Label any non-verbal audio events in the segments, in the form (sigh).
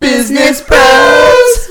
Business Bros. (laughs)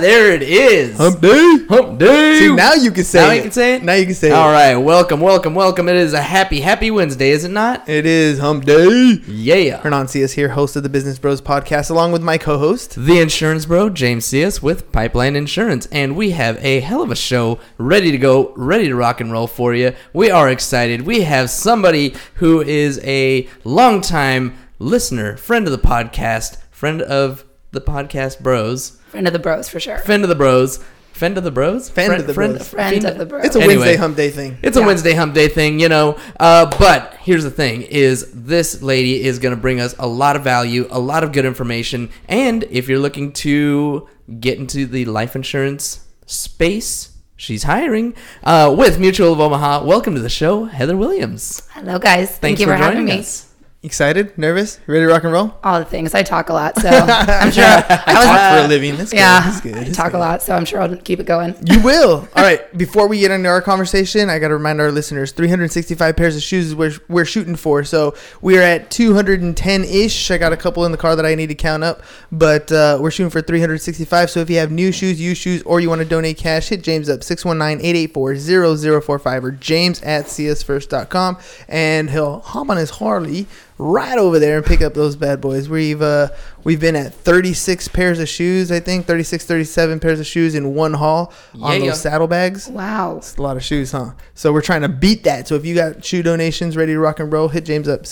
there it is. Hump Day. Hump Day. See, now you can say Now it. you can say it? Now you can say All it. right, welcome, welcome, welcome. It is a happy, happy Wednesday, is it not? It is Hump Day. Yeah. Hernan Sias here, host of the Business Bros podcast, along with my co-host. The insurance bro, James Sias with Pipeline Insurance, and we have a hell of a show ready to go, ready to rock and roll for you. We are excited. We have somebody who is a longtime listener, friend of the podcast, friend of the podcast bros, Friend of the bros for sure. friend of the bros, friend of the bros, Friend of the bros. Friend of the bros. It's a Anyway. Wednesday Hump Day thing. It's a Wednesday hump day thing, you know. Uh, but here's the thing: is this lady is going to bring us a lot of value, a lot of good information, and if you're looking to get into the life insurance space, she's hiring uh, with Mutual of Omaha. Welcome to the show, Heather Williams. Hello, guys. Thank Thanks you for, having joining me. us. Excited? Nervous? Ready to rock and roll? All the things. I talk a lot, so (laughs) I'm sure. I I was, talk for a living. That's good. yeah, That's good. I That's talk good. a lot, so I'm sure I'll keep it going. You will. (laughs) All right. Before we get into our conversation, I got to remind our listeners: 365 pairs of shoes is where we're shooting for. So we are at 210 ish. I got a couple in the car that I need to count up, but uh, we're shooting for 365. So if you have new shoes, used shoes, or you want to donate cash, hit James up 619-884-0045 or James at siasfirst.com, and he'll hop on his Harley right over there and pick up those bad boys. We've uh, we've been at 36 pairs of shoes, I think 36, 37 pairs of shoes in one haul on Yeah. those saddlebags. Wow. It's a lot of shoes, huh? So we're trying to beat that. So if you got shoe donations ready to rock and roll, hit James up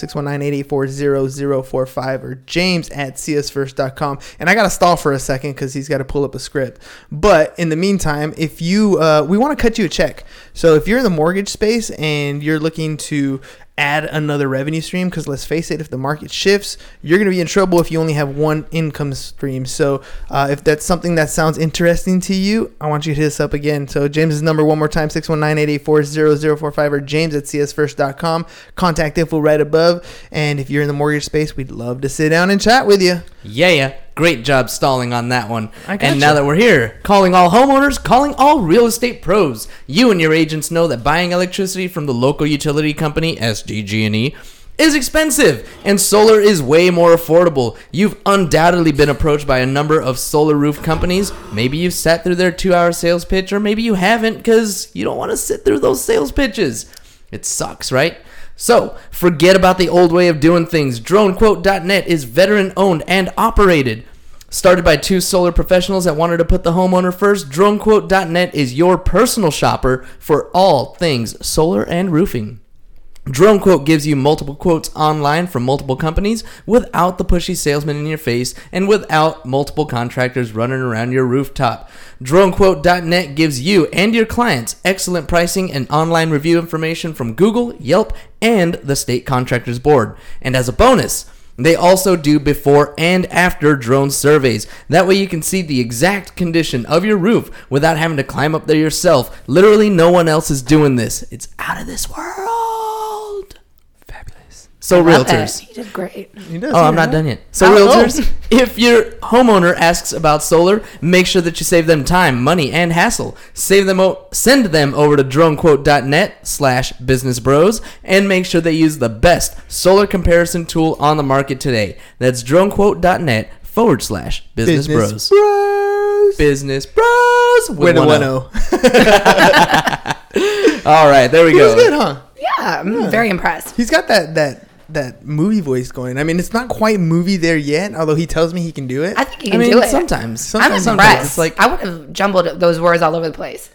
619-884-0045 or James at siasfirst.com. And I got to stall for a second because he's got to pull up a script. But in the meantime, if you, uh, we want to cut you a check. So if you're in the mortgage space and you're looking to add another revenue stream because let's face it if the market shifts you're going to be in trouble if you only have one income stream. So uh, if that's something that sounds interesting to you i want you to hit us up again. So james's number one more time 619-884-0045 or james at siasfirst.com contact info right above. And if you're in the mortgage space we'd love to sit down and chat with you Yeah, yeah. Great job stalling on that one. I and now that we're here, calling all homeowners, calling all real estate pros. You and your agents know that buying electricity from the local utility company, SDG&E, is expensive and solar is way more affordable. You've undoubtedly been approached by a number of solar roof companies. Maybe you've sat through their 2-hour sales pitch or maybe you haven't cuz you don't want to sit through those sales pitches. It sucks, right? So, forget about the old way of doing things. DroneQuote.net is veteran owned and operated. Started by two solar professionals that wanted to put the homeowner first, DroneQuote.net is your personal shopper for all things solar and roofing. DroneQuote gives you multiple quotes online from multiple companies without the pushy salesman in your face and without multiple contractors running around your rooftop. DroneQuote.net gives you and your clients excellent pricing and online review information from Google, Yelp, and the State Contractors Board. And as a bonus, they also do before and after drone surveys. That way you can see the exact condition of your roof without having to climb up there yourself. Literally, no one else is doing this. It's out of this world. Fabulous. So, Love it. realtors. He did great. He does, Oh, I'm not done yet. So, Oh, realtors, (laughs) if your homeowner asks about solar, make sure that you save them time, money, and hassle. Save them, o- send them over to dronequote.net slash businessbros and make sure they use the best solar comparison tool on the market today. That's dronequote.net forward slash business bros. bros Business bros with a one 1 O. 0 (laughs) All right, there we He was go. good huh Yeah, I'm very impressed. He's got that that that movie voice going. I mean, it's not quite movie there yet, although he tells me he can do it. I think he I can mean, do it. sometimes. Sometimes I'm he sometimes impressed. it's like I would have jumbled those words all over the place.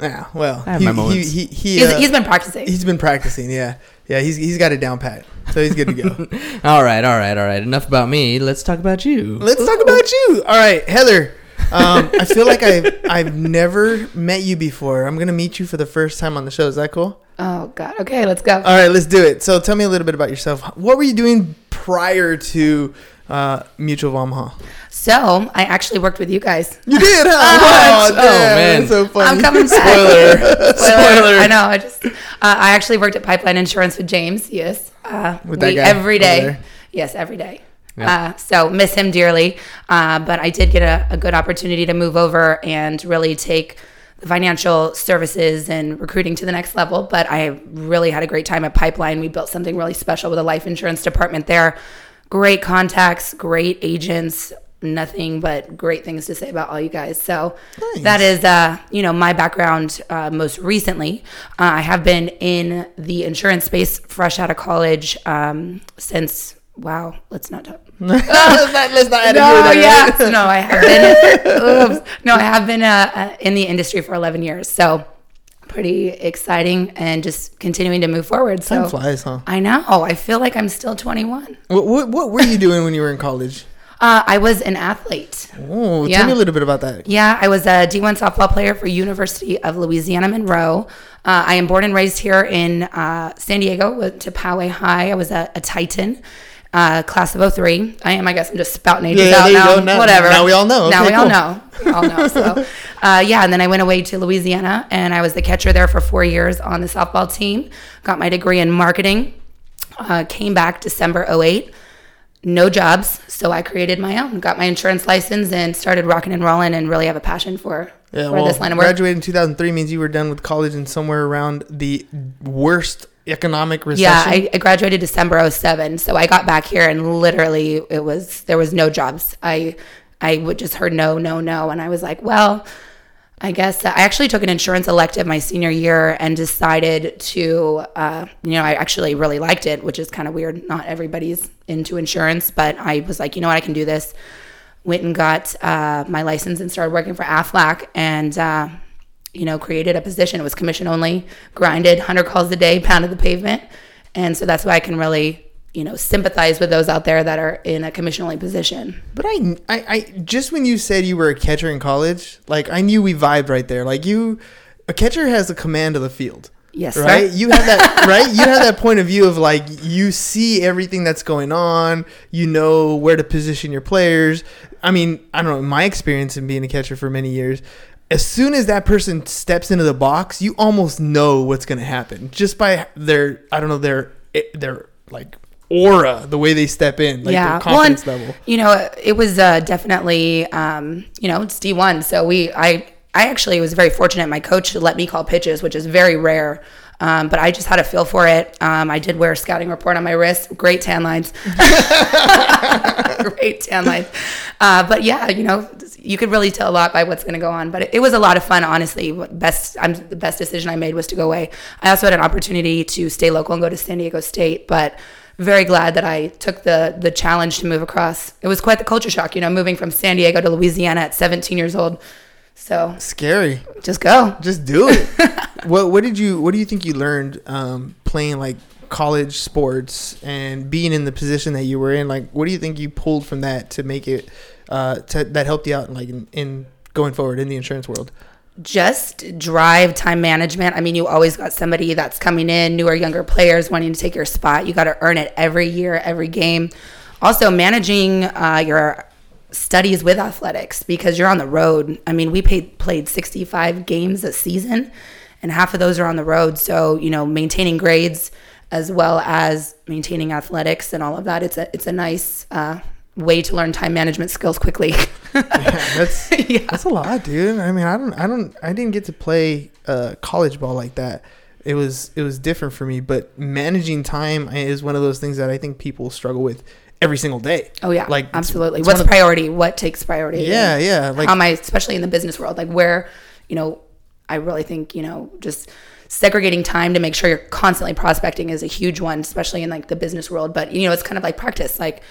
Yeah, well, I have he, my he, moments. he, he, He's, uh, he's been practicing. he's been practicing. Yeah, yeah, he's he's got it down pat, so he's good to go. (laughs) All right, all right, all right. Enough about me. Let's talk about you. Let's talk about you. All right, Heather. Um, (laughs) I feel like I've I've never met you before. I'm gonna meet you for the first time on the show. Is that cool? oh God. Okay, let's go. All right, let's do it. So tell me a little bit about yourself. What were you doing prior to uh, Mutual of Omaha? So I actually worked with you guys. You did, huh? (laughs) What? Oh, Oh, damn, man. that's so funny. I'm coming back. (laughs) Spoiler. Spoiler. I know. I just uh, I actually worked at Pipeline Insurance with James. Yes. Uh, With that we- guy every over day. there? Yes, every day. Yeah. Uh, so miss him dearly. Uh, but I did get a, a good opportunity to move over and really take the financial services and recruiting to the next level. But I really had a great time at Pipeline. We built something really special with a life insurance department there. Great contacts, great agents. Nothing but great things to say about all you guys. So Nice. that is, uh, you know, my background. Uh, most recently, uh, I have been in the insurance space, fresh out of college, um, since wow. Let's not talk. Let's not, let's not add a year No, yeah, no, I have been. (laughs) oops. no, I have been uh, uh, in the industry for 11 years, so pretty exciting, and just continuing to move forward. So Time flies, huh? I know. I feel like I'm still 21. What, what what were you doing when you were in college? Uh, I was an athlete. Oh, Yeah. tell me a little bit about that. Yeah, I was a D1 softball player for University of Louisiana Monroe. Uh, I am born and raised here in uh, San Diego. Went to Poway High. I was a, a Titan, uh, class of 03. I am. I guess I'm just spouting ages Yeah, out now. Now- Whatever. now we all know. Now Okay, we all know. We all know. So, (laughs) uh, yeah. And then I went away to Louisiana, and I was the catcher there for four years on the softball team. Got my degree in marketing. Uh, came back December 08 no jobs. So I created my own, got my insurance license, and started rocking and rolling, and really have a passion for, Yeah, well, this line of work. graduated in 2003 means you were done with college and somewhere around the worst economic recession. Yeah, I, I graduated December 07. So I got back here, and literally, it was there was no jobs. I I would just heard no, no, no, and I was like, well. I guess I actually took an insurance elective my senior year and decided to, uh, you know, I actually really liked it, which is kind of weird. Not everybody's into insurance, but I was like, you know what, I can do this. Went and got uh, my license and started working for AFLAC and, uh, you know, created a position. It was commission only, grinded 100 calls a day, pounded the pavement. And so that's why I can really, you know, sympathize with those out there that are in a commission only position. But I, I, I, just when you said you were a catcher in college, like I knew we vibed right there. Like you, a catcher has a command of the field. Yes, right. sir. (laughs) You have that, (laughs) right? You have that point of view of like you see everything that's going on. You know where to position your players. I mean, I don't know. My experience in being a catcher for many years, as soon as that person steps into the box, you almost know what's going to happen just by their, I don't know, their, their like aura, the way they step in, like their confidence well, and, level. You know, it was uh, definitely, um, you know, it's D1. So we, I, I actually was very fortunate. My coach let me call pitches, which is very rare. Um, but I just had a feel for it. Um, I did wear a scouting report on my wrist. Great tan lines. (laughs) Great tan lines. Uh, but yeah, you know, you could really tell a lot by what's going to go on. But it, it was a lot of fun, honestly. Best, I'm, the best decision I made was to go away. I also had an opportunity to stay local and go to San Diego State, but very glad that I took the the challenge to move across. It was quite the culture shock, you know, moving from San Diego to Louisiana at 17 years old. So Scary. just go. Just do it. (laughs) what What did you What do you think you learned um, playing like college sports and being in the position that you were in? Like, what do you think you pulled from that to make it uh, to, that helped you out, like in, in going forward in the insurance world? just drive time management. I mean, you always got somebody that's coming in, newer, younger players wanting to take your spot. You got to earn it every year, every game. Also, managing uh, your studies with athletics because you're on the road. I mean, we paid, played 65 games a season, and half of those are on the road. So, you know, maintaining grades as well as maintaining athletics and all of that. It's a it's a nice uh, way to learn time management skills quickly. (laughs) That's (laughs) Yeah. that's a lot, dude. I mean, I don't, I don't, I didn't get to play uh, college ball like that. It was, it was different for me. But managing time is one of those things that I think people struggle with every single day. Oh yeah, Like, absolutely. What's of- priority? What takes priority? Yeah, yeah. Like, how am I, especially in the business world, like where, you know, I really think you know just segregating time to make sure you're constantly prospecting is a huge one, especially in like the business world. But you know, it's kind of like practice. Like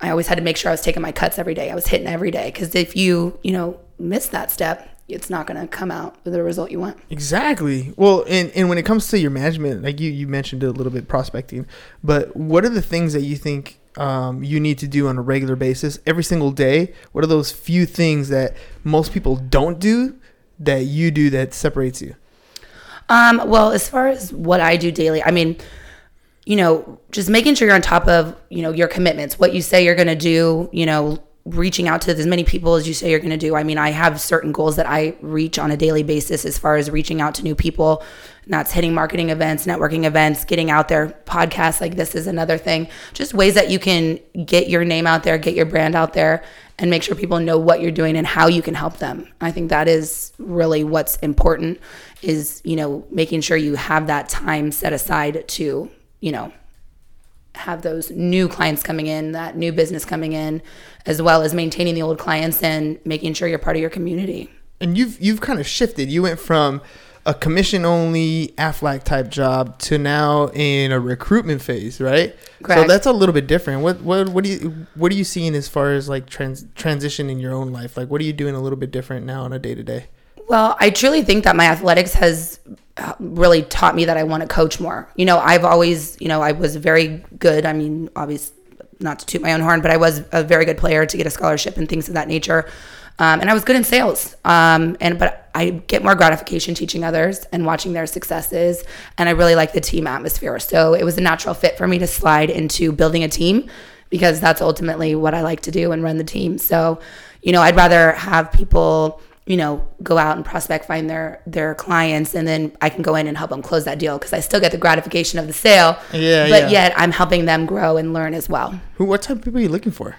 I always had to make sure I was taking my cuts every day. I was hitting every day because if you you know miss that step, it's not going to come out with the result you want. Exactly. Well, and, and when it comes to your management, like you, you mentioned a little bit prospecting, but what are the things that you think um, you need to do on a regular basis every single day? What are those few things that most people don't do that you do that separates you? Um, well, as far as what I do daily, I mean, you know, just making sure you're on top of, you know, your commitments, what you say you're going to do, you know, reaching out to as many people as you say you're going to do. I mean, I have certain goals that I reach on a daily basis as far as reaching out to new people. And that's hitting marketing events, networking events, getting out there. Podcasts like this is another thing. Just ways that you can get your name out there, get your brand out there, and make sure people know what you're doing and how you can help them. I think that is really what's important is, you know, making sure you have that time set aside to, you know, have those new clients coming in, that new business coming in, as well as maintaining the old clients and making sure you're part of your community. And you've you've kind of shifted. You went from a commission only Aflac type job to now in a recruitment phase, right? Correct. So that's a little bit different. What what what do you what are you seeing as far as like trans transition in your own life? Like what are you doing a little bit different now on a day to day? Well, I truly think that my athletics has really taught me that I want to coach more. You know, I've always, you know, I was very good. I mean, obviously, not to toot my own horn, but I was a very good player to get a scholarship and things of that nature. Um, and I was good in sales. Um, and but I get more gratification teaching others and watching their successes. And I really like the team atmosphere. So it was a natural fit for me to slide into building a team because that's ultimately what I like to do and run the team. So, you know, I'd rather have people you know, go out and prospect, find their their clients, and then I can go in and help them close that deal because I still get the gratification of the sale. Yeah, But yeah. yet I'm helping them grow and learn as well. Who what type of people are you looking for?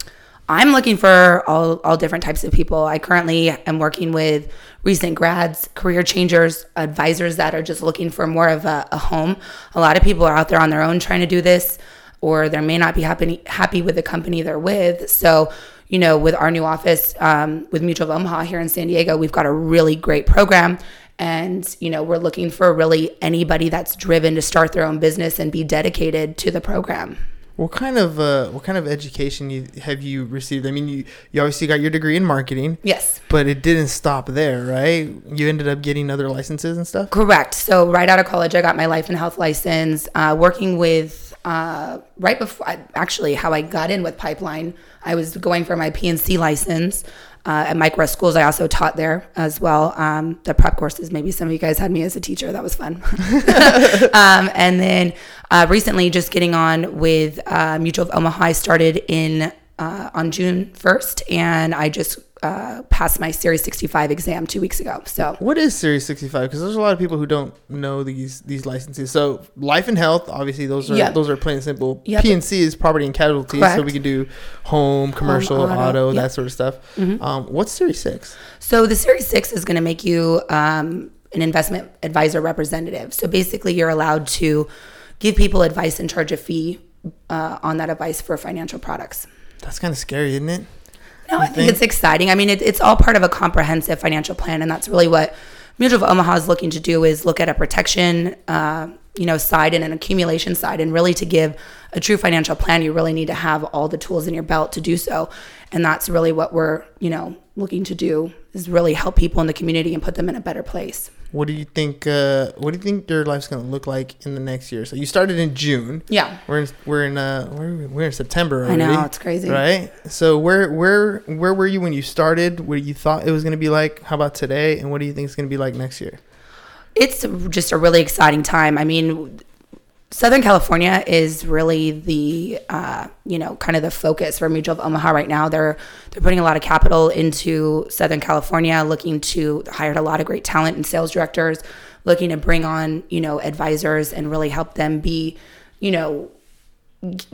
I'm looking for all all different types of people. I currently am working with recent grads, career changers, advisors that are just looking for more of a, a home. A lot of people are out there on their own trying to do this, or they may not be happy happy with the company they're with. So you know, with our new office um, with Mutual of Omaha here in San Diego, we've got a really great program. And, you know, we're looking for really anybody that's driven to start their own business and be dedicated to the program. What kind of uh, what kind of education you, have you received? I mean, you, you obviously got your degree in marketing, Yes. but it didn't stop there, right? You ended up getting other licenses and stuff. Correct. So right out of college, I got my life and health license. Uh, working with uh, right before, actually, how I got in with Pipeline, I was going for my PNC license. Uh, at Mike Russ Schools, I also taught there as well. Um, the prep courses, maybe some of you guys had me as a teacher. That was fun. (laughs) um, and then uh, recently, just getting on with uh, Mutual of Omaha, I started in uh, on June 1st, and I just uh, passed my Series 65 exam two weeks ago. So What is Series 65? Because there's a lot of people who don't know these these licenses. So life and health, obviously, those are Yep. those are plain and simple. Yep. PNC is property and casualty, so we can do home, commercial, auto, auto, yep. Mm-hmm. that sort of stuff. Um, what's Series Six? So the Series 6 is going to make you um, an investment advisor representative. So basically, you're allowed to give people advice and charge a fee uh, on that advice for financial products. That's kind of scary, isn't it? No, I think think? it's exciting. I mean, it, it's all part of a comprehensive financial plan, and that's really what Mutual of Omaha is looking to do: is look at a protection, uh, you know, side and an accumulation side, and really to give a true financial plan, you really need to have all the tools in your belt to do so, and that's really what we're, you know, looking to do is really help people in the community and put them in a better place. What do you think? Uh, what do you think your life's gonna look like in the next year? So you started in June. Yeah. We're in we're in uh we're, we're in September already, I know, it's crazy. right? So where where where were you when you started? What you thought it was gonna be like? How about today? And what do you think it's gonna be like next year? it's just a really exciting time. I mean, Southern California is really the uh, you know kind of the focus for Mutual of Omaha right now. They're they're putting a lot of capital into Southern California, looking to hired a lot of great talent and sales directors, looking to bring on you know advisors and really help them be you know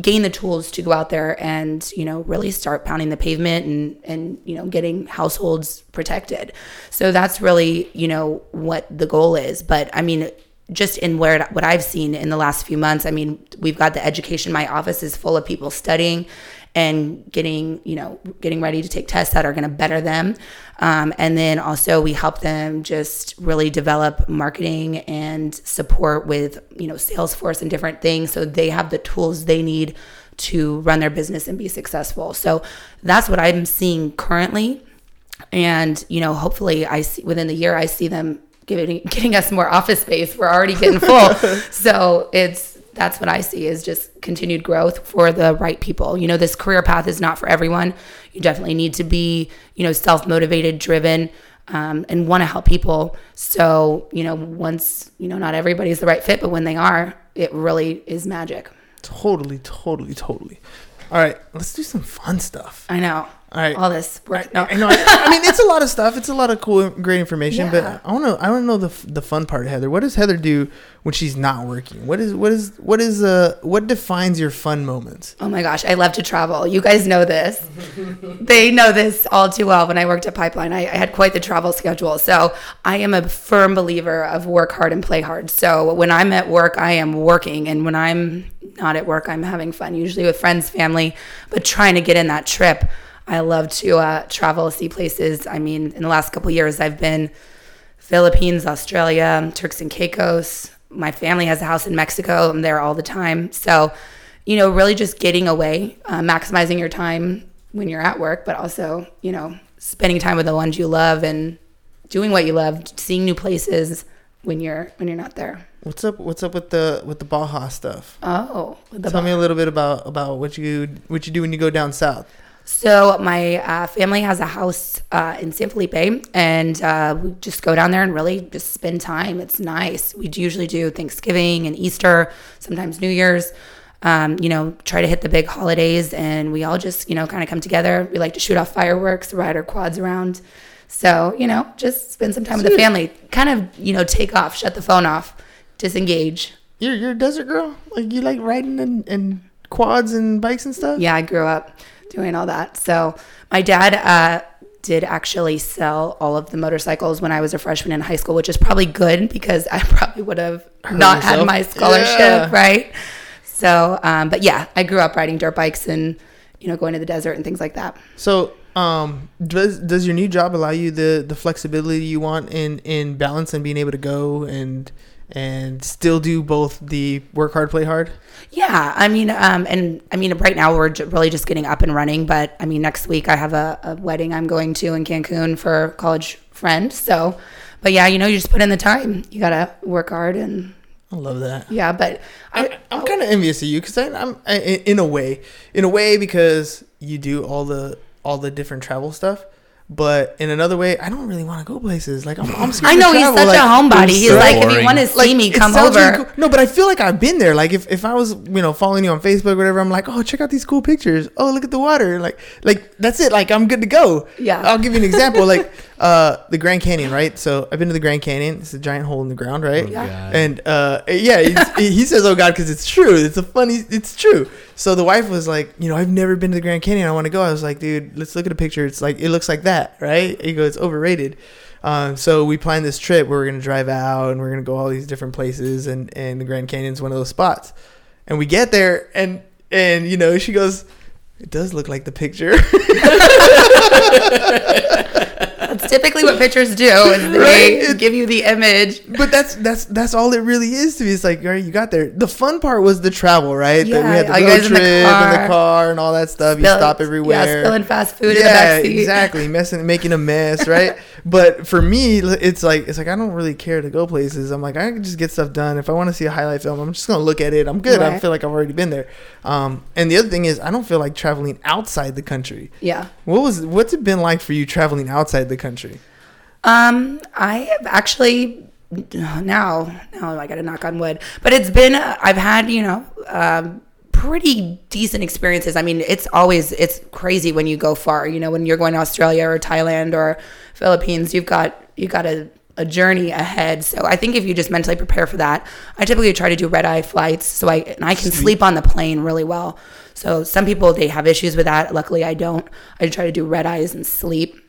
gain the tools to go out there and you know really start pounding the pavement and and you know getting households protected so that's really you know what the goal is but i mean just in where what i've seen in the last few months i mean we've got the education. My office is full of people studying and getting you know getting ready to take tests that are going to better them. Um, and then also we help them just really develop marketing and support with you know salesforce and different things. So they have the tools they need to run their business and be successful. So that's what i'm seeing currently. And you know hopefully i see within the year i see them giving getting us more office space. We're already getting full. (laughs) So it's that's what i see is just continued growth for the right people. You know this career path is not for everyone. You definitely need to be you know self-motivated driven um, and want to help people. So you know once you know not everybody's the right fit but when they are it really is magic. Totally, totally, totally. All right, let's do some fun stuff. i know All this work no. I know. I, I mean, it's a (laughs) lot of stuff. It's a lot of cool, great information. Yeah. But I want to. I want to know the the fun part, Heather. What does Heather do when she's not working? What is what is what is uh what defines your fun moments? Oh my gosh, I love to travel. You guys know this. (laughs) they know this all too well. When I worked at Pipeline, I, I had quite the travel schedule. So I am a firm believer of work hard and play hard. So when I'm at work, I am working. And when I'm not at work, I'm having fun, usually with friends, family, but trying to get in that trip. I love to uh, travel, see places. I mean, in the last couple years, I've been Philippines, Australia, Turks and Caicos. My family has a house in Mexico. I'm there all the time. So, you know, really just getting away, uh, maximizing your time when you're at work, but also, you know, spending time with the ones you love and doing what you love, seeing new places when you're when you're not there. What's up? What's up with the with the Baja stuff? Oh, Tell me a little bit about about what you what you do when you go down south. So my uh, family has a house uh, in San Felipe, and uh, we just go down there and really just spend time. It's nice. We usually do Thanksgiving and Easter, sometimes New Year's. Um, you know, try to hit the big holidays, and we all just you know kind of come together. We like to shoot off fireworks, ride our quads around. So you know, just spend some time with the family. Kind of you know take off, shut the phone off, disengage. You're you're a desert girl. Like you like riding and, and quads and bikes and stuff. Yeah, I grew up doing all that. So my dad uh, did actually sell all of the motorcycles when I was a freshman in high school, which is probably good because I (laughs) probably would have not had my scholarship, Yeah. right? So, um, but yeah, I grew up riding dirt bikes and you know going to the desert and things like that. So, um, does does your new job allow you the the flexibility you want in in balance and being able to go and and still do both the work hard, play hard? Yeah, I mean, um, and I mean, right now we're j- really just getting up and running. But I mean, next week I have a, a wedding I'm going to in Cancun for a college friend. So, but yeah, you know, you just put in the time. You gotta work hard and I love that. yeah. But I, I'm kind of envious of you because I'm I, in a way, in a way because you do all the all the different travel stuff. But in another way, I don't really want to go places. Like I'm, I'm scared I to know he's such Like, a homebody. He's so like, if you boring. want to see like, me, it come over. really cool. No, but I feel like I've been there. Like if, if I was you know following you on Facebook, or whatever, I'm like, oh, check out these cool pictures. Oh, look at the water. Like like that's it. Like I'm good to go. Yeah. I'll give you an example. like (laughs) uh, the Grand Canyon, right? So I've been to the Grand Canyon. It's a giant hole in the ground, right? Yeah. God. And uh, yeah, he he says, "Oh God," because it's true. It's a funny. It's true. So the wife was like, "You know, I've never been to the Grand Canyon. I want to go." I was like, "Dude, let's look at a picture. It's like it looks like that, right?" He goes, "It's overrated." Um, so we planned this trip where we're gonna drive out and we're gonna go all these different places, and and the Grand Canyon's one of those spots. And we get there, and and you know, she goes, "It does look like the picture." (laughs) (laughs) Typically what (laughs) pictures do. Is they Right? Give you the image. but that's that's that's all it really is to me. It's like, all right, you got there. The fun part was the travel, right? that we Yeah, had the road guys in the trip and car. the car and all that stuff. you stop everywhere. Yeah, spilling fast food in the yeah, exactly. (laughs) Messing, making a mess, right? but for me, it's like it's like I don't really care to go places. I'm like I can just get stuff done. If I want to see a highlight film, I'm just gonna look at it. I'm good. I feel like I've already been there. Um, and the other thing is, I don't feel like traveling outside the country. Yeah. What was what's it been like for you traveling outside the country? Um, I have actually now now I got to knock on wood, but it's been I've had you know um, pretty decent experiences. I mean, it's always it's crazy when you go far. You know, when you're going to Australia or Thailand or Philippines, you've got you got a a journey ahead. So I think if you just mentally prepare for that, I typically try to do red eye flights so I and I can sleep on the plane really well. So some people they have issues with that. Luckily I don't. I try to do red eyes and sleep.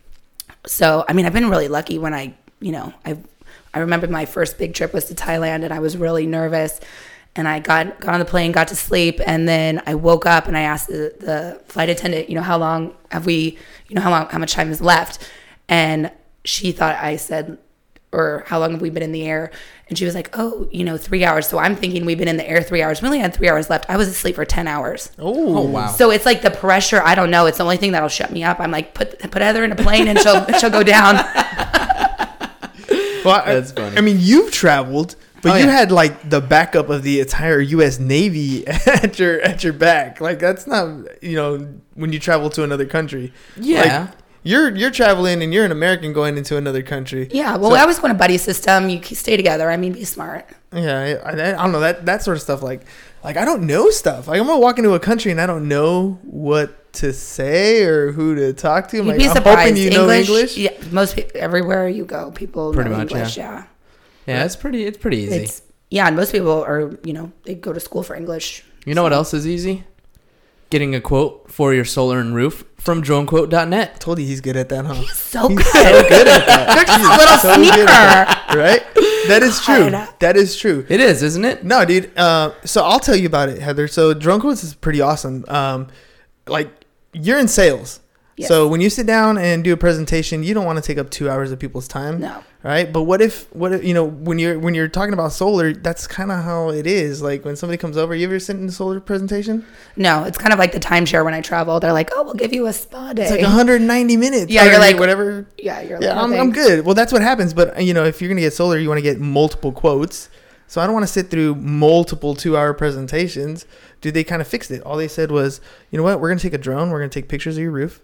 So, I mean, I've been really lucky when I, you know, I I remember my first big trip was to Thailand and I was really nervous and I got got on the plane, got to sleep, and then I woke up and I asked the, the flight attendant, you know, how long have we, you know, how long how much time is left? And she thought I said or how long have we been in the air? And she was like, oh, you know, three hours. So I'm thinking we've been in the air three hours. We only had three hours left. I was asleep for 10 hours. Oh, Oh wow. So it's like the pressure. I don't know. It's the only thing that'll shut me up. I'm like, put put Heather in a plane and she'll she'll go down. (laughs) Well, I- That's funny. I mean, you've traveled, but Oh, you yeah. had like the backup of the entire U.S. Navy (laughs) at your at your back. Like that's not you know when you travel to another country. Yeah. Like, you're you're traveling and you're an American going into another country. Yeah. Well, So- I was going to buddy system. You stay together. I mean, be smart. Yeah, I, I, I don't know that that sort of stuff. Like, like I don't know stuff. Like I'm gonna walk into a country and I don't know what to say or who to talk to. I'm You'd like, be I'm surprised. hoping you know English. Yeah. Most pe- everywhere you go, people Pretty know much, English. yeah. Yeah. yeah, it's pretty. It's pretty easy. It's yeah, and most people are you know they go to school for English. you know what else is easy? Getting a quote for your solar and roof from dronequote.net. Told you he's good at that, huh? He's So He's good. so good at that. They're just a little So sneaker. that, right? That is true. God. That is true. It is, isn't it? No, dude. Uh, so I'll tell you about it, Heather. So drone quotes is pretty awesome. Um, like you're in sales. Yes. So when you sit down and do a presentation, you don't want to take up two hours of people's time. No. Right. But what if what if you know when you're when you're talking about solar, that's kind of how it is. Like when somebody comes over, you ever sit in a solar presentation? No, it's kind of like the timeshare when I travel. They're like, oh, we'll give you a spa day. It's like 190 minutes. Yeah, you're like- whatever. yeah, you're like, Yeah, I'm, I'm good. Well, that's what happens. But you know, if you're gonna get solar, you want to get multiple quotes. So I don't want to sit through multiple two-hour presentations. Dude, they kind of fixed it. All they said was, you know what? We're gonna take a drone. We're gonna take pictures of your roof,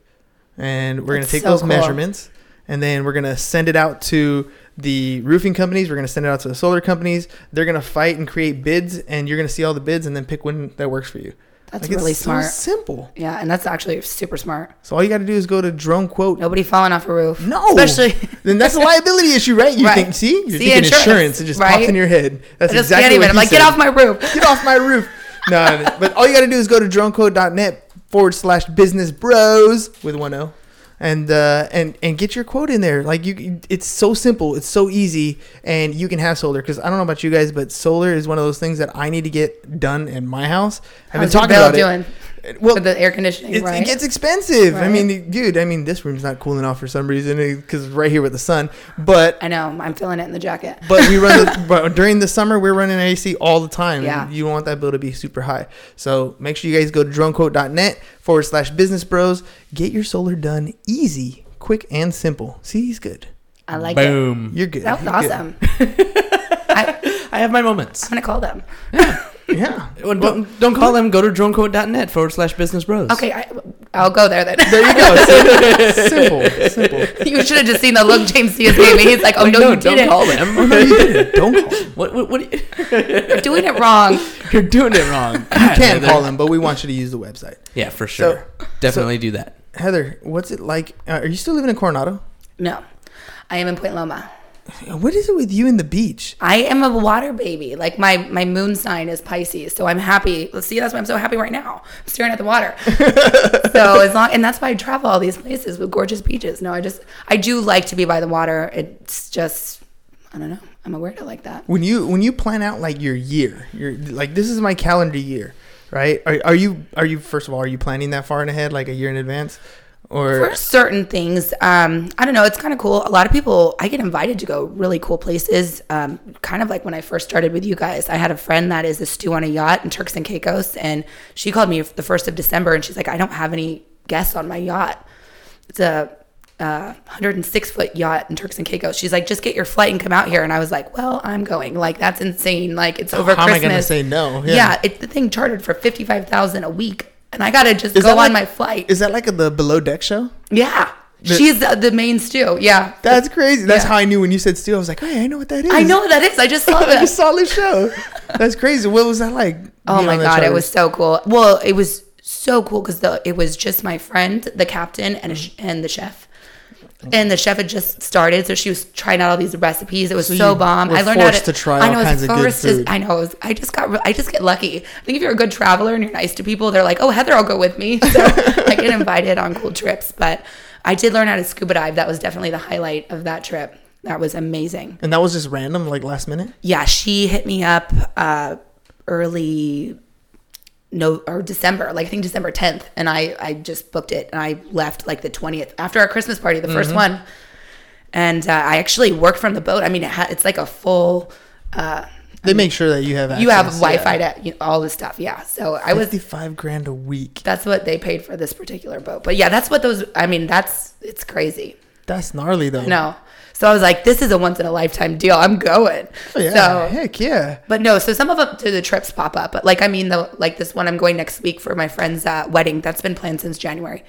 and we're gonna take so those cool. measurements, and then we're gonna send it out to the roofing companies. We're gonna send it out to the solar companies. They're gonna fight and create bids, and you're gonna see all the bids, and then pick one that works for you. That's Like, it's really so simple. yeah, and that's actually super smart. So all you got to do is go to drone quote Nobody falling off a roof. No, especially. (laughs) then that's a liability issue, right? You Right. think, see, you're See, thinking insurance. insurance, It just right? pops in your head. That's I just exactly can't what even. I'm like, get off my roof. get off my roof. (laughs) No, no, but all you got to do is go to dronequote.net forward slash business bros with one O. And uh, and and get your quote in there. Like you, it's so simple. It's so easy, and you can have solar. Because I don't know about you guys, but solar is one of those things that I need to get done in my house. I've been How's your talking about doing it. Well, with the air conditioning, it, right? it gets expensive. I mean, dude. I mean, this room's not cooling off for some reason eh, because right here with the sun. But I know. I'm feeling it in the jacket. but we run the, (laughs) but during the summer we're running AC all the time. Yeah. and you want that bill to be super high. So make sure you guys go to dronequote.net forward slash business bros. Get your solar done easy, quick, and simple. See, he's good. I like it. Boom. You're good. That was You're awesome. (laughs) I, I have my moments. I'm gonna call them. (laughs) Yeah. Well, don't, don't call them. Go to dronequote.net forward slash business bros. Okay, I, I'll go there then. There you go. (laughs) Simple. (laughs) Simple. you should have just seen the look James Diaz gave me. He's like, "Oh Like, no, no, you don't didn't. call them. (laughs) No, you didn't. Don't call him. what, what, what you, You're doing it wrong." you're doing it wrong. You can't call them, but we want you to use the website. Yeah, for sure. Definitely do that. Heather, what's it like? Uh, are you still living in Coronado? No, I am in Point Loma. What is it with you and the beach? I am a water baby. Like my my moon sign is Pisces, so I'm happy. Let's see, that's why I'm so happy right now. I'm staring at the water. (laughs) so as long and that's why I travel all these places with gorgeous beaches. No, I just I do like to be by the water. It's just I don't know. I'm a weirdo like that. when you when you plan out like your year you're like this is my calendar year right are, are you are you first of all are you planning that far in ahead like a year in advance or For certain things, um, I don't know. It's kind of cool. A lot of people, I get invited to go really cool places. Um, kind of like when I first started with you guys, I had a friend that is a stew on a yacht in Turks and Caicos, and she called me the first of December, and she's like, "I don't have any guests on my yacht. It's a uh, 106 foot yacht in Turks and Caicos." She's like, "Just get your flight and come out here." And I was like, "Well, I'm going. Like that's insane. Like it's over how am I Christmas." gonna say no? Yeah, Yeah. it's the thing chartered for 55,000 a week, and I gotta just Is go on like- my flight. is that like a, the below deck show Yeah. The- She's the, the main stew. Yeah. that's crazy that's Yeah. how i knew when you said steel i was like hey i know what that is I know what that is. I just saw I that. just saw this show that's crazy what was that like oh my the god, it was so cool. Well, it was so cool because the it was just my friend, the captain, and a mm-hmm. sh- and the chef. And the chef had just started, so she was trying out all these recipes. It was so, you bomb. I learned how to, to try I know, it's kinds of good forced to- I know. was- I just got. I just get lucky. I think if you're a good traveler and you're nice to people, they're like, "Oh, Heather, I'll go with me." So (laughs) I get invited on cool trips. But I did learn how to scuba dive. That was definitely the highlight of that trip. That was amazing. and that was just random like last minute yeah, she hit me up uh, early no or December, like I think December 10th, and I I just booked it and I left like the 20th after our Christmas party, the Mm-hmm. first one. and uh, I actually work from the boat. I mean, it ha- it's like a full. Uh, They make sure that you have access. you have. Wi-Fi to you know, all this stuff. Yeah. So I was. five grand a week. That's what they paid for this particular boat. But yeah, that's what those. I mean, that's it's crazy. That's gnarly though. No. So I was like, this is a once in a lifetime deal. I'm going. Oh, Yeah. So heck yeah. But no, so some of them to the trips pop up. But like, I mean, the like this one I'm going next week for my friend's uh, wedding. That's been planned since January.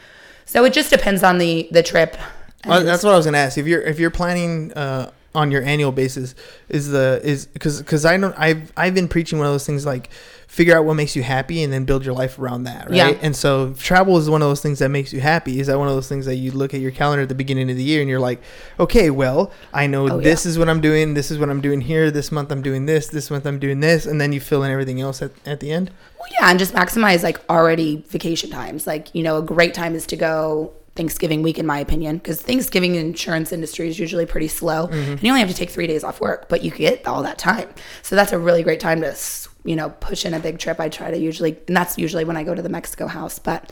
So it just depends on the the trip. Well, that's what I was gonna ask. If you're if you're planning uh, on your annual basis, is the is because because I don't I've I've been preaching one of those things like figure out what makes you happy and then build your life around that, right? Yeah. And so travel is one of those things that makes you happy. Is that one of those things that you look at your calendar at the beginning of the year and you're like, okay, well, I know Oh, this is what I'm doing. This is what I'm doing here. This month I'm doing this. This month I'm doing this, and then you fill in everything else at, at the end. Well, yeah, and just maximize like already vacation times. Like, you know, a great time is to go Thanksgiving week, in my opinion, because Thanksgiving insurance industry is usually pretty slow, and you only have to take three days off work, but you get all that time. So that's a really great time to, you know, push in a big trip. I try to usually, and that's usually when I go to the Mexico house. But,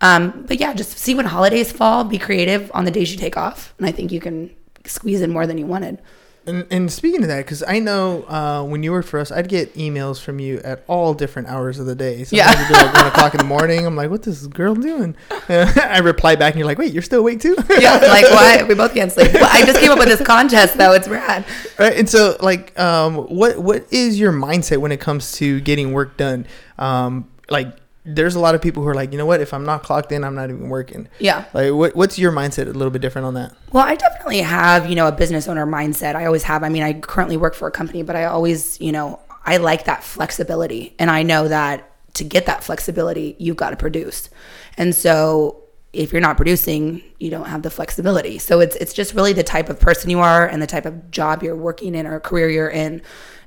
um, but yeah, just see when holidays fall. Be creative on the days you take off, and I think you can squeeze in more than you wanted. And, and speaking of that, because I know uh, when you worked for us, I'd get emails from you at all different hours of the day. So Yeah. be like one o'clock in the morning. I'm like, what this girl doing? (laughs) I reply back, and you're like, wait, you're still awake too? Yeah, like (laughs) why? We both can't sleep. Well, I just came up with this contest though. It's rad. right. And so, like, um, what what is your mindset when it comes to getting work done? Um, like, there's a lot of people who are like, you know what? If I'm not clocked in, I'm not even working. Yeah. Like, what what's your mindset? A little bit different on that. Well, I definitely have, you know, a business owner mindset. I always have. I mean, I currently work for a company, but I always, you know, I like that flexibility. And I know that to get that flexibility, you've got to produce. And so if you're not producing, you don't have the flexibility. So it's it's just really the type of person you are and the type of job you're working in or career you're in.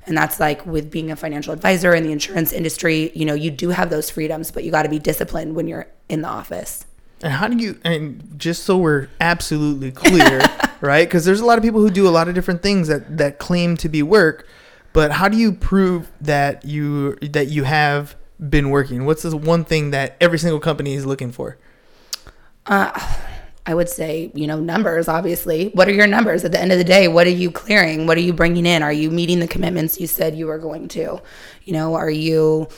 And that's like with being a financial advisor in the insurance industry, you know, you do have those freedoms, but you got to be disciplined when you're in the office. And how do you, and just so we're absolutely clear, (laughs) right? Because there's a lot of people who do a lot of different things that, that claim to be work, but how do you prove that you that you have been working? What's the one thing that every single company is looking for? Uh, I would say, you know, numbers, obviously. What are your numbers at the end of the day? What are you clearing? What are you bringing in? Are you meeting the commitments you said you were going to? You know, are you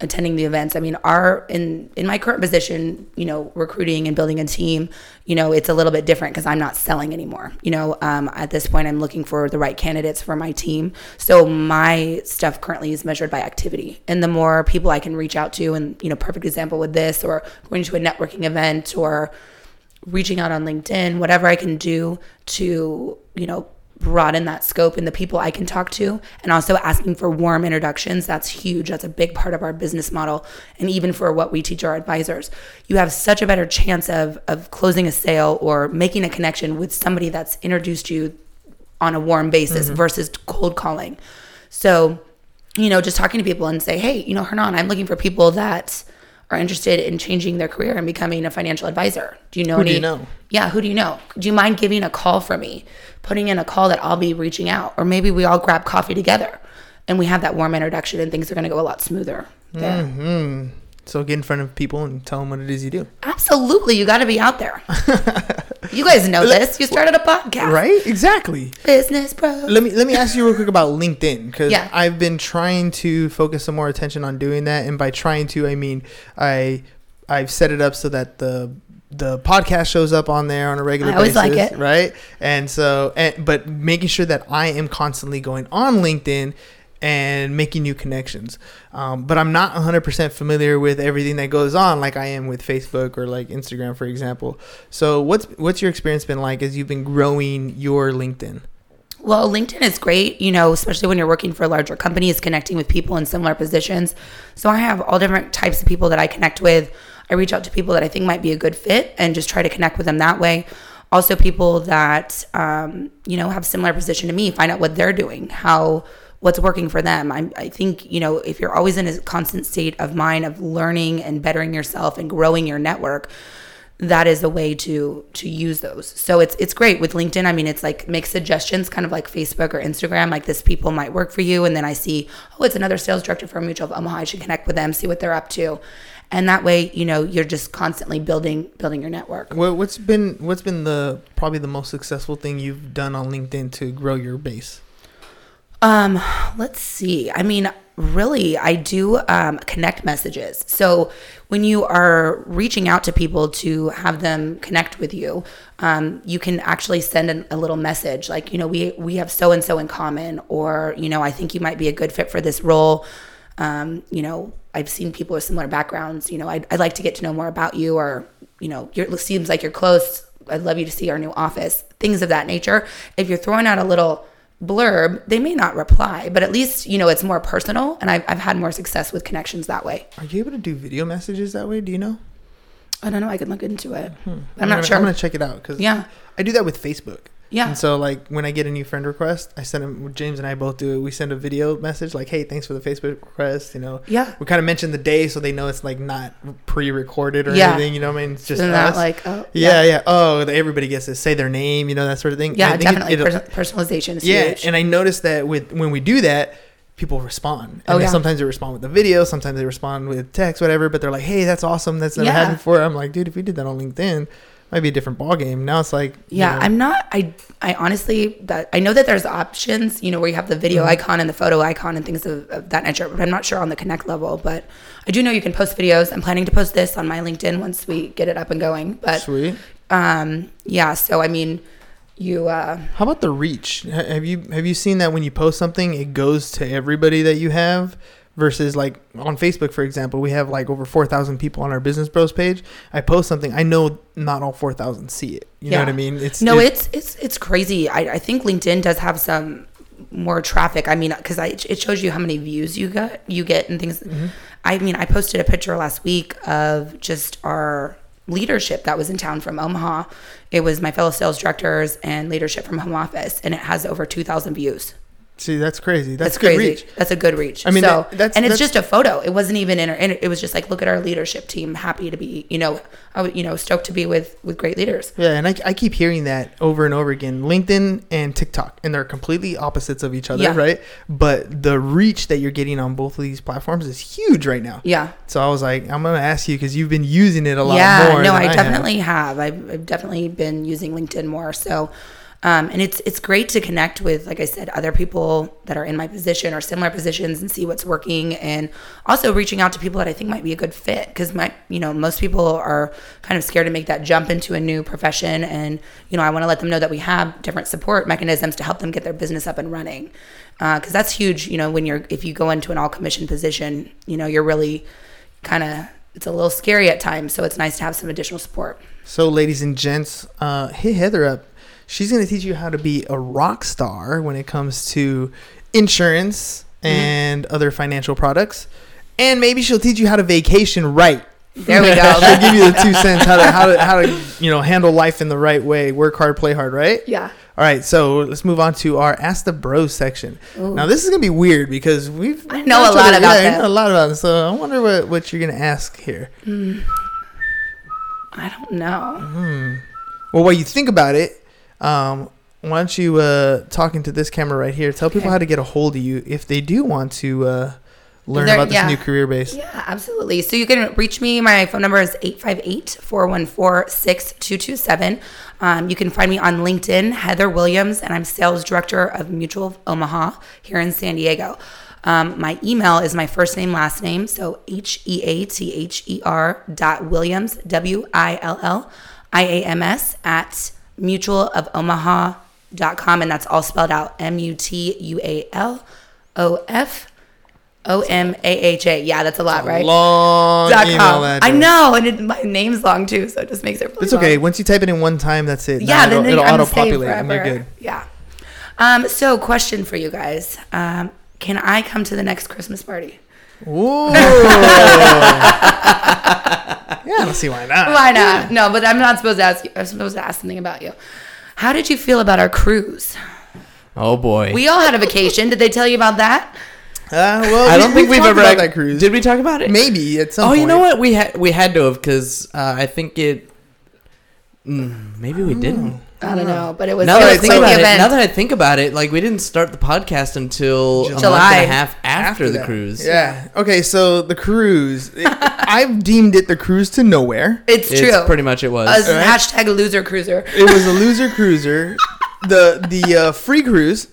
attending the events? I mean, our in in my current position, you know, recruiting and building a team, you know, it's a little bit different because I'm not selling anymore. You know, um, at this point, I'm looking for the right candidates for my team. So my stuff currently is measured by activity, and the more people I can reach out to, and you know, perfect example with this, or going to a networking event, or reaching out on LinkedIn, whatever I can do to, you know, broaden that scope and the people I can talk to, and also asking for warm introductions. That's huge. That's a big part of our business model. And even for what we teach our advisors, you have such a better chance of, of closing a sale or making a connection with somebody that's introduced you on a warm basis mm-hmm. versus cold calling. So, you know, just talking to people and say, hey, you know, Hernan, I'm looking for people that are interested in changing their career and becoming a financial advisor. Do you know Who any? do you know? Yeah, who do you know? Do you mind giving a call for me? Putting in a call that I'll be reaching out, or maybe we all grab coffee together, and we have that warm introduction, and things are going to go a lot smoother. There. Mm-hmm. So get in front of people and tell them what it is you do. Absolutely, you got to be out there. (laughs) you guys know this. You started a podcast, Right? Exactly. Business bro. Let me let me ask you real quick about LinkedIn because Yeah. I've been trying to focus some more attention on doing that, and by trying to, I mean I I've set it up so that the the podcast shows up on there on a regular I always basis, like it. right? And so, and but making sure that I am constantly going on LinkedIn and making new connections. Um, but I'm not 100% familiar with everything that goes on like I am with Facebook or like Instagram, for example. So what's what's your experience been like as you've been growing your LinkedIn? Well, LinkedIn is great, you know, especially when you're working for a larger companies, connecting with people in similar positions. So I have all different types of people that I connect with. I reach out to people that I think might be a good fit and just try to connect with them that way. Also, people that um, you know have similar position to me, find out what they're doing, how what's working for them. I, I think you know if you're always in a constant state of mind of learning and bettering yourself and growing your network, that is a way to to use those. So it's it's great with LinkedIn. I mean, it's like make suggestions, kind of like Facebook or Instagram. Like this people might work for you, and then I see, oh, it's another sales director for Mutual of Omaha. I should connect with them, see what they're up to, and that way, you know, you're just constantly building building your network. What, what's been what's been the probably the most successful thing you've done on LinkedIn to grow your base? Um, let's see. I mean, really, I do um, connect messages. So when you are reaching out to people to have them connect with you, um, you can actually send an, a little message like, you know, we we have so and so in common, or you know, I think you might be a good fit for this role. Um, you know, I've seen people with similar backgrounds. You know, I'd, I'd like to get to know more about you, or you know, it seems like you're close. I'd love you to see our new office. Things of that nature. If you're throwing out a little blurb, they may not reply, but at least, you know, it's more personal. And I've, I've had more success with connections that way. Are you able to do video messages that way? Do you know? I don't know. I could look into it. I'm, I'm not gonna, sure. I'm gonna check it out because Yeah. I do that with Facebook. Yeah. And so like when I get a new friend request, I send them. James and I both do it. We send a video message like, "Hey, thanks for the Facebook request." You know. Yeah. We kind of mention the day so they know it's like not pre-recorded or Yeah. anything. You know what I mean? It's just us. like, oh, yeah, yeah. Oh, everybody gets to say their name. You know that sort of thing. Yeah, And I think definitely. it- Pers- personalization is yeah, huge. and I noticed that with when we do that, people respond. And Oh, yeah. sometimes they respond with the video, sometimes they respond with text, whatever. But they're like, "Hey, that's awesome. That's never Yeah. happened before." I'm like, dude, if we did that on LinkedIn, might be a different ball game. Now it's like, you Yeah, know, I'm not. I I honestly that I know that there's options, you know, where you have the video Mm-hmm. icon and the photo icon and things of, of that nature. But I'm not sure on the connect level. But I do know you can post videos. I'm planning to post this on my LinkedIn once we get it up and going. But sweet. um, yeah. So I mean, you uh, How about the reach? Have you have you seen that when you post something, it goes to everybody that you have? Versus like on Facebook, for example, we have like over four thousand people on our Business Bros page. I post something, I know not all four thousand see it. You know what I mean? It's no, it- it's it's it's crazy. I, I think LinkedIn does have some more traffic. I mean, because I, it shows you how many views you get, you get, and things. Mm-hmm. I mean, I posted a picture last week of just our leadership that was in town from Omaha. It was my fellow sales directors and leadership from home office, and it has over two thousand views. See that's crazy. That's, That's good crazy. reach. That's a good reach. I mean, so that- that's- and it's that's- just a photo. It wasn't even in. it was just like, look at our leadership team. Happy to be, you know, I would, you know, stoked to be with with great leaders. Yeah, and I, I keep hearing that over and over again. LinkedIn and TikTok, and they're completely opposites of each other, Yeah. right? But the reach that you're getting on both of these platforms is huge right now. Yeah. So I was like, I'm gonna ask you because you've been using it a lot yeah, more. no, I, have. definitely have. I've, I've definitely been using LinkedIn more. So, um, and it's it's great to connect with, like I said, other people that are in my position or similar positions and see what's working, and also reaching out to people that I think might be a good fit. Because my, you know, most people are kind of scared to make that jump into a new profession, and you know, I want to let them know that we have different support mechanisms to help them get their business up and running. Because that's huge. You know, when you're if you go into an all commission position, you know, you're really kind of it's a little scary at times. So it's nice to have some additional support. So, ladies and gents, uh, hit Heather up. She's going to teach you how to be a rock star when it comes to insurance Mm-hmm. and other financial products. And maybe she'll teach you how to vacation right. There we go. (laughs) she'll give you the two cents how to, how to, how to, you know, handle life in the right way. Work hard, play hard, right? yeah. All right, so let's move on to our Ask the Bros section. Now, this is gonna be weird because we've I know a lot about yeah, that. I know a lot about it. So I wonder what, what you're gonna ask here. I don't know. Well, while you think about it, um, why don't you uh, talking to this camera right here? Tell people how to get a hold of you if they do want to uh, learn There- about this yeah. new career base. Yeah, absolutely. So you can reach me. My phone number is 858 414 6227. Um, You can find me on LinkedIn, Heather Williams, and I'm sales director of Mutual of Omaha here in San Diego. Um, my email is my first name, last name. So H E A T H E R dot Williams, W I L L I A M S, at mutual of Omaha.com. And that's all spelled out M U T U A L O F O M A H A. Yeah, that's a lot, right? Long Dot com. I know, and it, my name's long too, so it just makes it. Really It's okay. long. Once you type it in one time, that's it. Yeah, Now then, it'll, it'll auto populate, and you're good. Yeah. Um. So, question for you guys: um, Can I come to the next Christmas party? Ooh. (laughs) (laughs) (laughs) yeah, I don't see why not. Why not? No, but I'm not supposed to ask you. I'm supposed to ask something about you. How did you feel about our cruise? Oh boy. We all had a vacation. Did they tell you about that? Uh, well, I don't think we've talked ever about that cruise. Did we talk about it? Maybe at some Oh, point. you know what? We had we had to have because uh, I think it Maybe we didn't. I don't know, but it was, Now that, was I think about the it, event. now that I think about it, like we didn't start the podcast until a month July. and a half after, the that. cruise. Yeah. Okay, so the cruise. it- (laughs) I've deemed it the cruise to nowhere. it's It's true. pretty much it was. A Right? hashtag loser cruiser. It was a loser cruiser. The the uh, free cruise.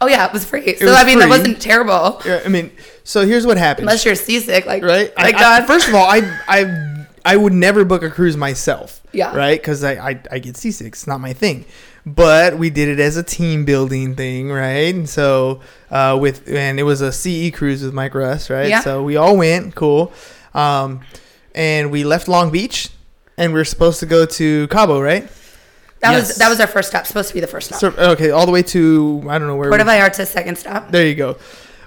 Oh yeah, it was free. So was I mean, that wasn't terrible. Yeah, I mean, so here's what happened. Unless you're seasick, like right? I- Like I- God. first of all, I I I would never book a cruise myself. Yeah. Right? Because I, I I get seasick. It's not my thing. But we did it as a team building thing, right? And so uh, with and it was a CE cruise with Mike Russ, right? Yeah. So we all went, cool. Um, and we left Long Beach, and we are supposed to go to Cabo, right? that Yes. was that was our first stop. Supposed to be the first stop. So okay, all the way to I don't know where. Puerto we- Vallarta, second stop. there you go.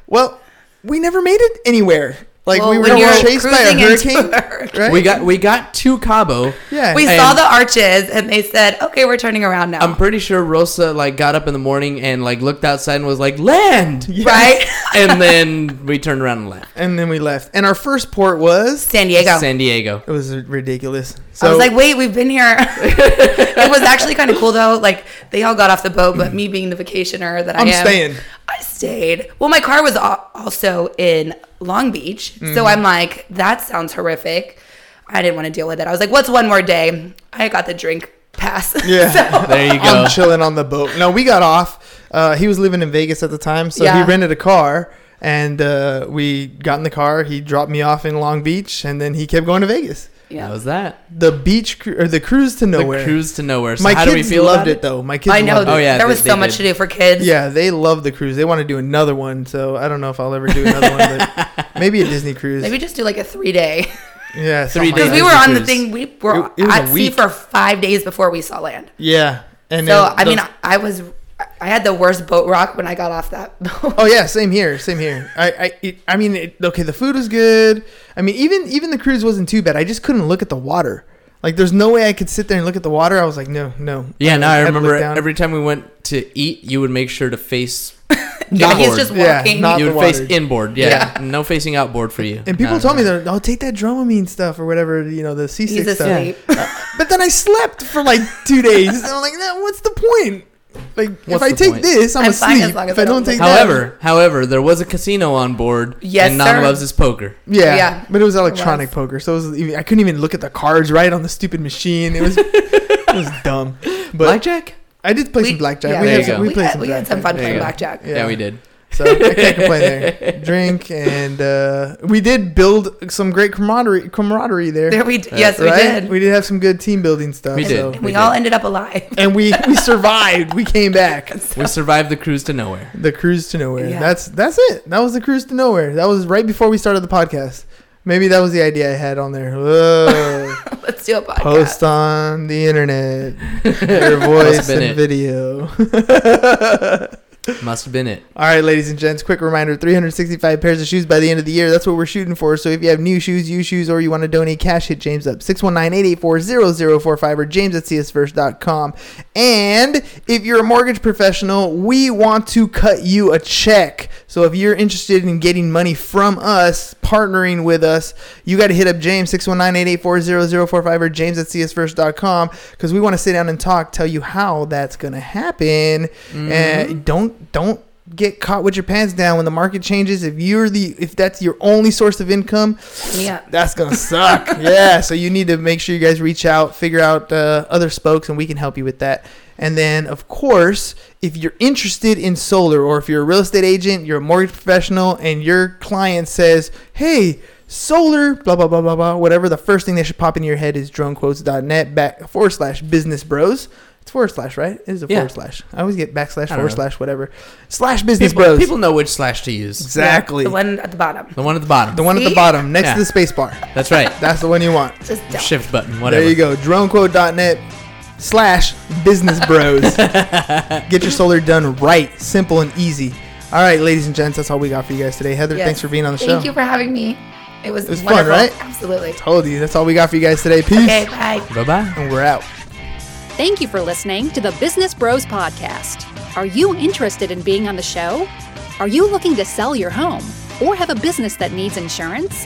Well, we never made it anywhere. Like Well, we were you're chased by a cruising into hurricane, (laughs) right? We got we got to Cabo. yeah. We saw the arches, and they said, "Okay, we're turning around now." I'm pretty sure Rosa like got up in the morning and like looked outside and was like land, right? (laughs) and then we turned around and left. and then we left. And our first port was San Diego. San Diego. it was ridiculous. So I was like, "Wait, we've been here." (laughs) it was actually kind of cool though. Like they all got off the boat, but mm. me being the vacationer that I I'm am, staying. I stayed. Well, my car was also in Long Beach, Mm-hmm. so I'm like, "That sounds horrific." I didn't want to deal with it. I was like, "What's one more day?" I got the drink pass. (laughs) Yeah. So- (laughs) There you go. I'm chilling on the boat. No, we got off. Uh, he was living in Vegas at the time, so Yeah. he rented a car, and uh, we got in the car. He dropped me off in Long Beach, and then he kept going to Vegas. Yeah. That was that. The beach cru- or the cruise to nowhere. The cruise to nowhere. So My how do we kids feel loved about it, though. My kids I know. loved it. Oh, yeah, there was they so much did. to do for kids. Yeah, they love the cruise. They want to do another one, so I don't know if I'll ever do another one, but (laughs) maybe a Disney cruise. Maybe just do like a three day. yeah, (laughs) Three something days. like Because we that. were Disney on the cruise. thing, we were It- it was a at sea week. for five days before we saw land. Yeah, and So then I mean, those- I was, I had the worst boat rock when I got off that (laughs) boat. Oh yeah, same here, same here. I I it, I mean, it, okay, the food was good. I mean, even even the cruise wasn't too bad. I just couldn't look at the water. Like, there's no way I could sit there and look at the water. I was like, no, no. Yeah, now I had to look remember down. every time we went to eat, you would make sure to face. yeah, he's inboard. just Yeah, walking. not- You the would face inboard. Yeah, (laughs) no facing outboard for you. And people No. told me that, oh, take that Dramamine stuff or whatever, you know, the seasick he's stuff. But then I slept for like two days. and (laughs) I'm like, what's the point? Like, if I take point? this, I'm, I'm fine asleep. as long as if I I don't don't take look- that, However, however, there was a casino on board. Yes, and Nana sir. loves his poker. yeah, Yeah. but it was electronic was. poker, so it was, even- I couldn't even look at the cards right on the stupid machine. It was, it was (laughs) dumb. But Blackjack. I did play We- some blackjack. yeah, we, There had some, we we, played had, some we had some fun playing go. blackjack. Yeah. we did. So I can't complain there. Drink and uh, we did build some great camaraderie, camaraderie there. There we d- yes, we right? did. We did have some good team building stuff. We did. so- we we all did. ended up alive. and we we (laughs) survived. We came back. (laughs) We survived the cruise to nowhere. The cruise to nowhere. Yeah. That's that's it. That was the cruise to nowhere. That was right before we started the podcast. Maybe that was the idea I had on there. Whoa. (laughs) Let's do a podcast. Post on the internet. Your voice been and it. video. Must have been it. All right, ladies and gents, quick reminder 365 pairs of shoes by the end of the year. That's what we're shooting for. So if you have new shoes, used shoes, or you want to donate cash, hit James up 619 884 0045 or james at siasfirst.com. And if you're a mortgage professional, we want to cut you a check. So if you're interested in getting money from us, partnering with us, you got to hit up James 619 884 0045 or james at siasfirst.com because we want to sit down and talk, tell you how that's going to happen. And don't don't get caught with your pants down when the market changes. If you're the if that's your only source of income, Yeah. that's gonna suck. (laughs) yeah, so you need to make sure you guys reach out, figure out uh, other spokes, and we can help you with that. And then, of course, if you're interested in solar, or if you're a real estate agent, you're a mortgage professional, and your client says, "Hey." Solar, blah blah blah blah blah. Whatever. The first thing that should pop into your head is dronequotes.net back forward slash business bros. It's forward slash, right? It is a Yeah. forward slash. I always get backslash, forward know. slash, whatever. Slash business People, bros. people know which slash to use. exactly. The one at the bottom. The one at the bottom. The one at the bottom, next Yeah. to the space bar. That's right. That's the one you want. Just don't. Shift button. Whatever. There you go. Dronequote.net slash business bros. (laughs) Get your solar done right, simple and easy. All right, ladies and gents, that's all we got for you guys today. Heather, Yes. thanks for being on the Thank show. Thank you for having me. It was, It was fun, right? Absolutely. Told you, that's all we got for you guys today. Peace. Okay, bye. Bye bye. And we're out. Thank you for listening to the Business Bros Podcast. Are you interested in being on the show? Are you looking to sell your home or have a business that needs insurance?